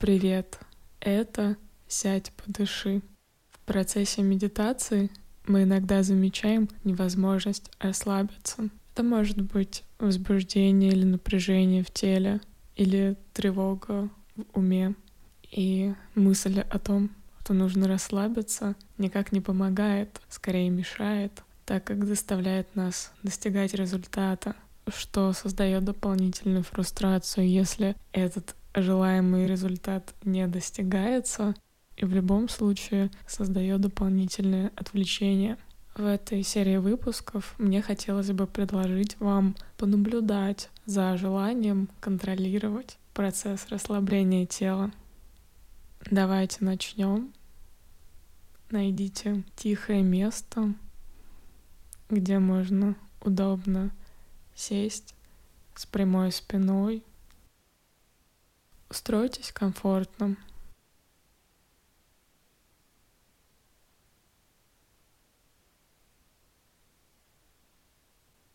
Привет! Это «Сядь, подыши». В процессе медитации мы иногда замечаем невозможность расслабиться. Это может быть возбуждение или напряжение в теле, или тревога в уме. И мысль о том, что нужно расслабиться, никак не помогает, скорее мешает, так как заставляет нас достигать результата, что создает дополнительную фрустрацию, если этот желаемый результат не достигается, и в любом случае создает дополнительное отвлечение. В этой серии выпусков мне хотелось бы предложить вам понаблюдать за желанием контролировать процесс расслабления тела. Давайте начнем. Найдите тихое место, где можно удобно сесть с прямой спиной, Устройтесь комфортно.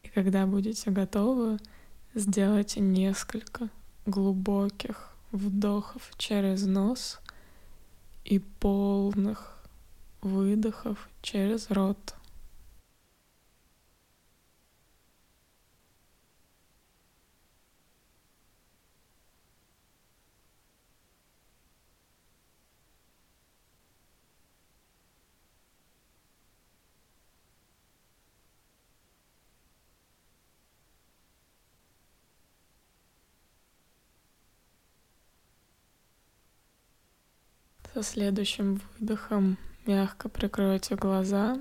И когда будете готовы, сделайте несколько глубоких вдохов через нос и полных выдохов через рот. Со следующим выдохом мягко прикройте глаза.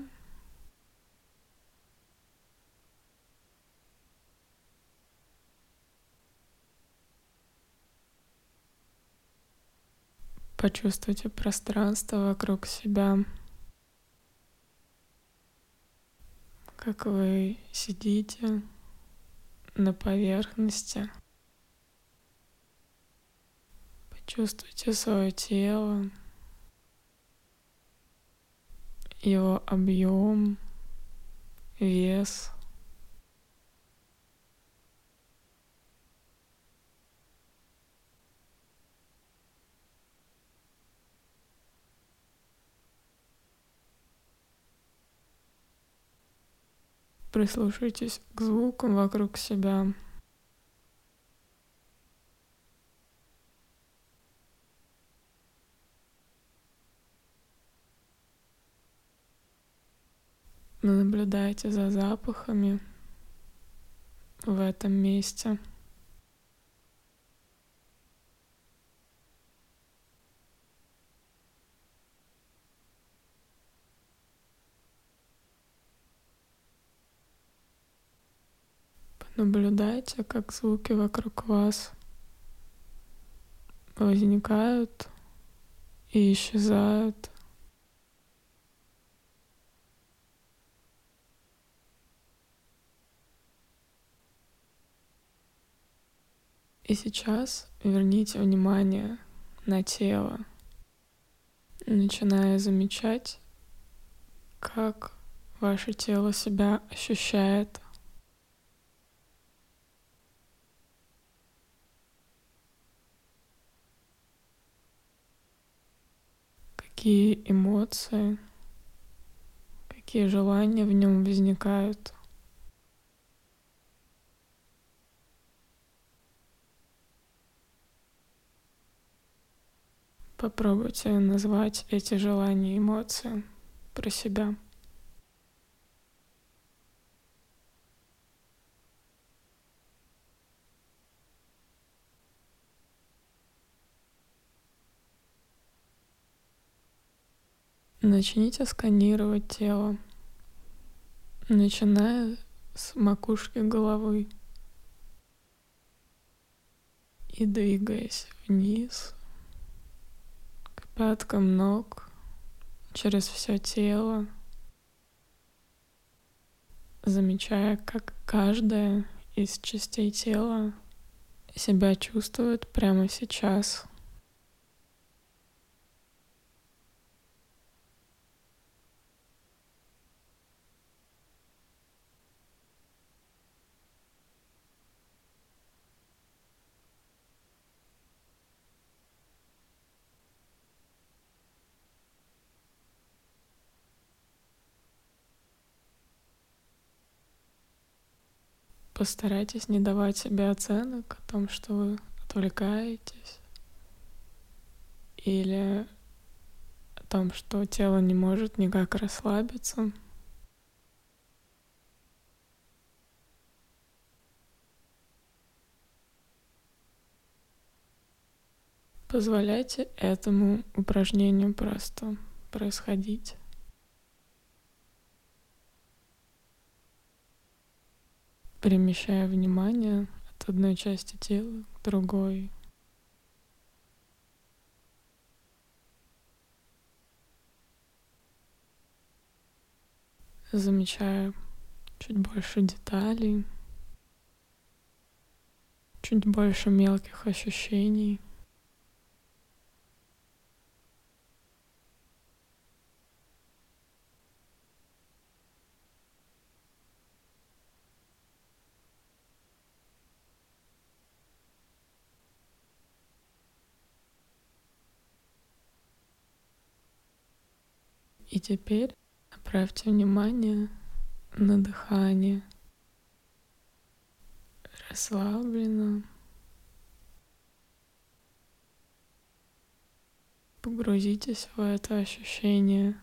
Почувствуйте пространство вокруг себя, как вы сидите на поверхности. Почувствуйте свое тело его объем, вес. Прислушайтесь к звукам вокруг себя. Наблюдайте за запахами в этом месте. Наблюдайте, как звуки вокруг вас возникают и исчезают. И сейчас верните внимание на тело, начиная замечать, как ваше тело себя ощущает. Какие эмоции, какие желания в нем возникают. Попробуйте назвать эти желания и эмоции про себя. Начните сканировать тело, начиная с макушки головы и двигаясь вниз пяткам ног, через все тело, замечая, как каждая из частей тела себя чувствует прямо сейчас. Постарайтесь не давать себе оценок о том, что вы отвлекаетесь или о том, что тело не может никак расслабиться. Позволяйте этому упражнению просто происходить. Перемещая внимание от одной части тела к другой. Замечая чуть больше деталей, чуть больше мелких ощущений. И теперь направьте внимание на дыхание. Расслабленно. Погрузитесь в это ощущение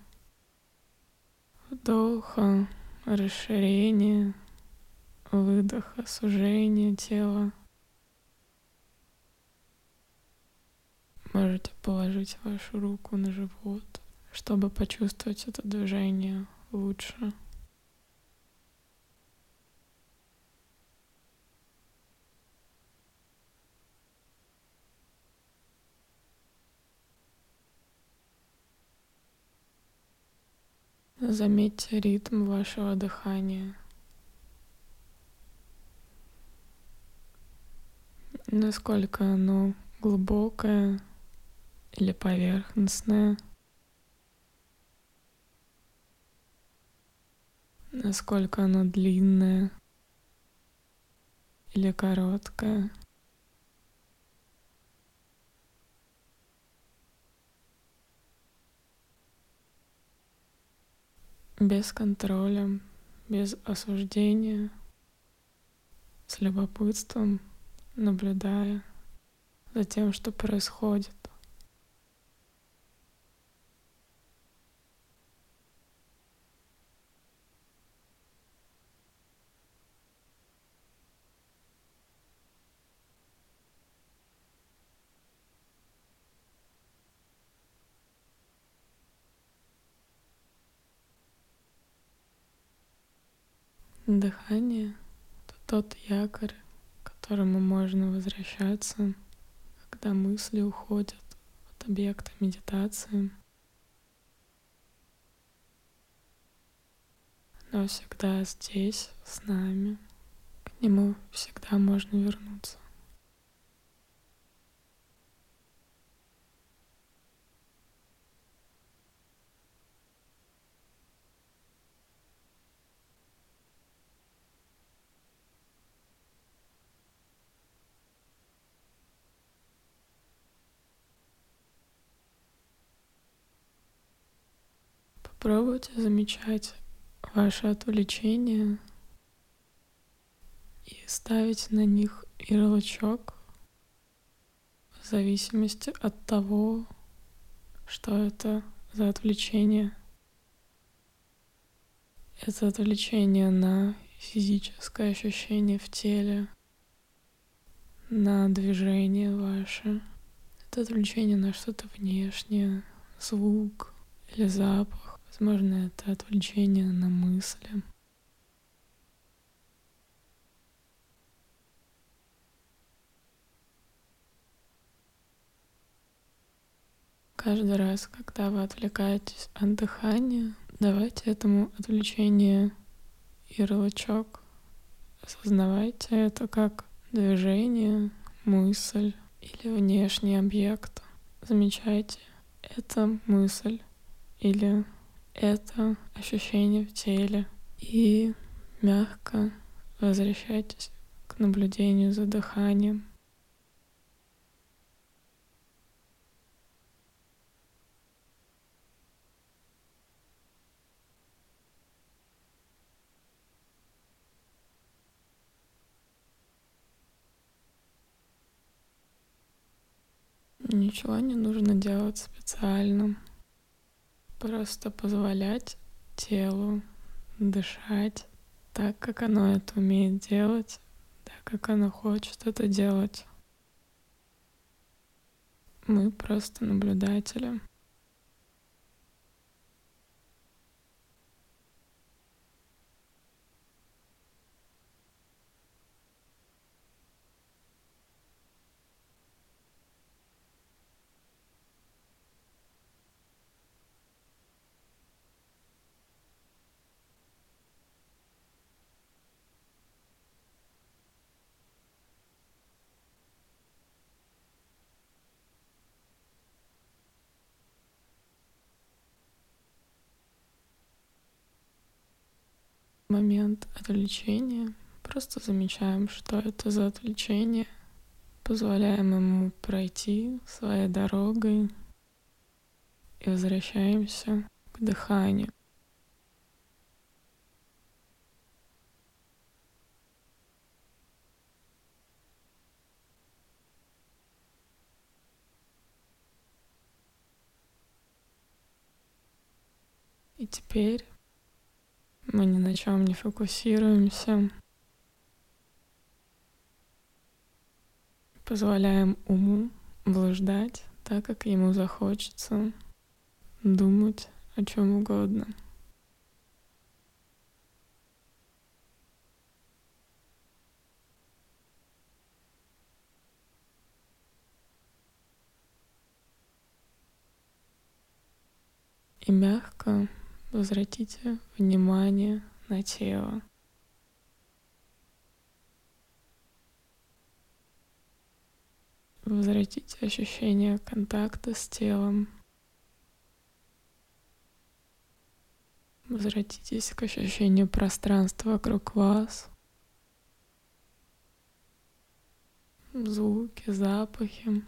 вдоха, расширения, выдоха, сужения тела. Можете положить вашу руку на живот чтобы почувствовать это движение лучше. Заметьте ритм вашего дыхания. Насколько оно глубокое или поверхностное. Насколько оно длинное или короткое. Без контроля, без осуждения, с любопытством, наблюдая за тем, что происходит. Дыхание — это тот якорь, к которому можно возвращаться, когда мысли уходят от объекта медитации. Оно всегда здесь, с нами. К нему всегда можно вернуться. Пробуйте замечать ваши отвлечения и ставить на них ярлычок в зависимости от того, что это за отвлечение. Это отвлечение на физическое ощущение в теле, на движение ваше. Это отвлечение на что-то внешнее, звук или запах. Возможно, это отвлечение на мысли. Каждый раз, когда вы отвлекаетесь от дыхания, давайте этому отвлечению ярлычок. Осознавайте это как движение, мысль или внешний объект. Замечайте, это мысль или это ощущение в теле и мягко возвращайтесь к наблюдению за дыханием. Ничего не нужно делать специально. Просто позволять телу дышать так, как оно это умеет делать, так, как оно хочет это делать. Мы просто наблюдатели. Момент отвлечения. Просто замечаем, что это за отвлечение. Позволяем ему пройти своей дорогой и возвращаемся к дыханию. И теперь мы ни на чем не фокусируемся. Позволяем уму блуждать так, как ему захочется, думать о чем угодно. И мягко Возвратите внимание на тело. Возвратите ощущение контакта с телом. Возвратитесь к ощущению пространства вокруг вас. Звуки, запахи.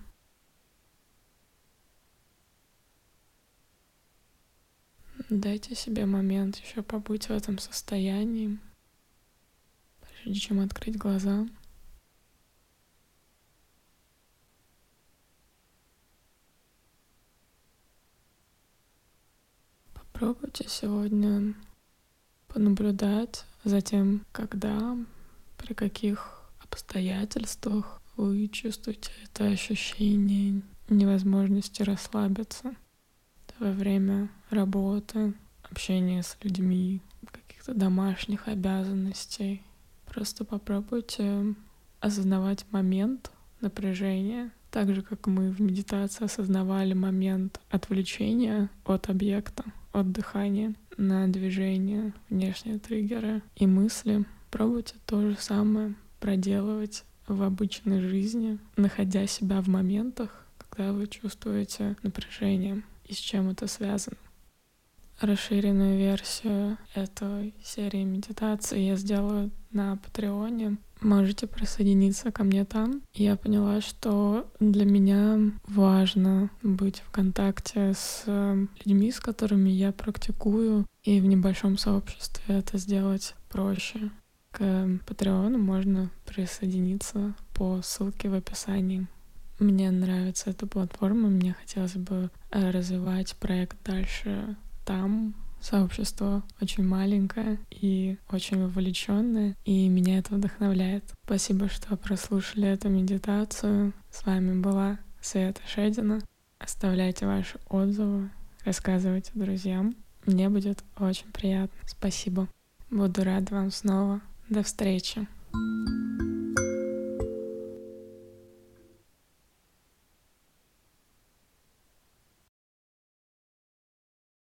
Дайте себе момент еще побыть в этом состоянии, прежде чем открыть глаза. Попробуйте сегодня понаблюдать за тем, когда, при каких обстоятельствах вы чувствуете это ощущение невозможности расслабиться во время работы, общения с людьми, каких-то домашних обязанностей. Просто попробуйте осознавать момент напряжения, так же, как мы в медитации осознавали момент отвлечения от объекта, от дыхания на движение, внешние триггеры и мысли. Пробуйте то же самое проделывать в обычной жизни, находя себя в моментах, когда вы чувствуете напряжение и с чем это связано. Расширенную версию этой серии медитации я сделаю на Патреоне. Можете присоединиться ко мне там. Я поняла, что для меня важно быть в контакте с людьми, с которыми я практикую, и в небольшом сообществе это сделать проще. К Патреону можно присоединиться по ссылке в описании. Мне нравится эта платформа, мне хотелось бы э, развивать проект дальше там. Сообщество очень маленькое и очень вовлеченное, и меня это вдохновляет. Спасибо, что прослушали эту медитацию. С вами была Света Шедина. Оставляйте ваши отзывы, рассказывайте друзьям. Мне будет очень приятно. Спасибо. Буду рада вам снова. До встречи.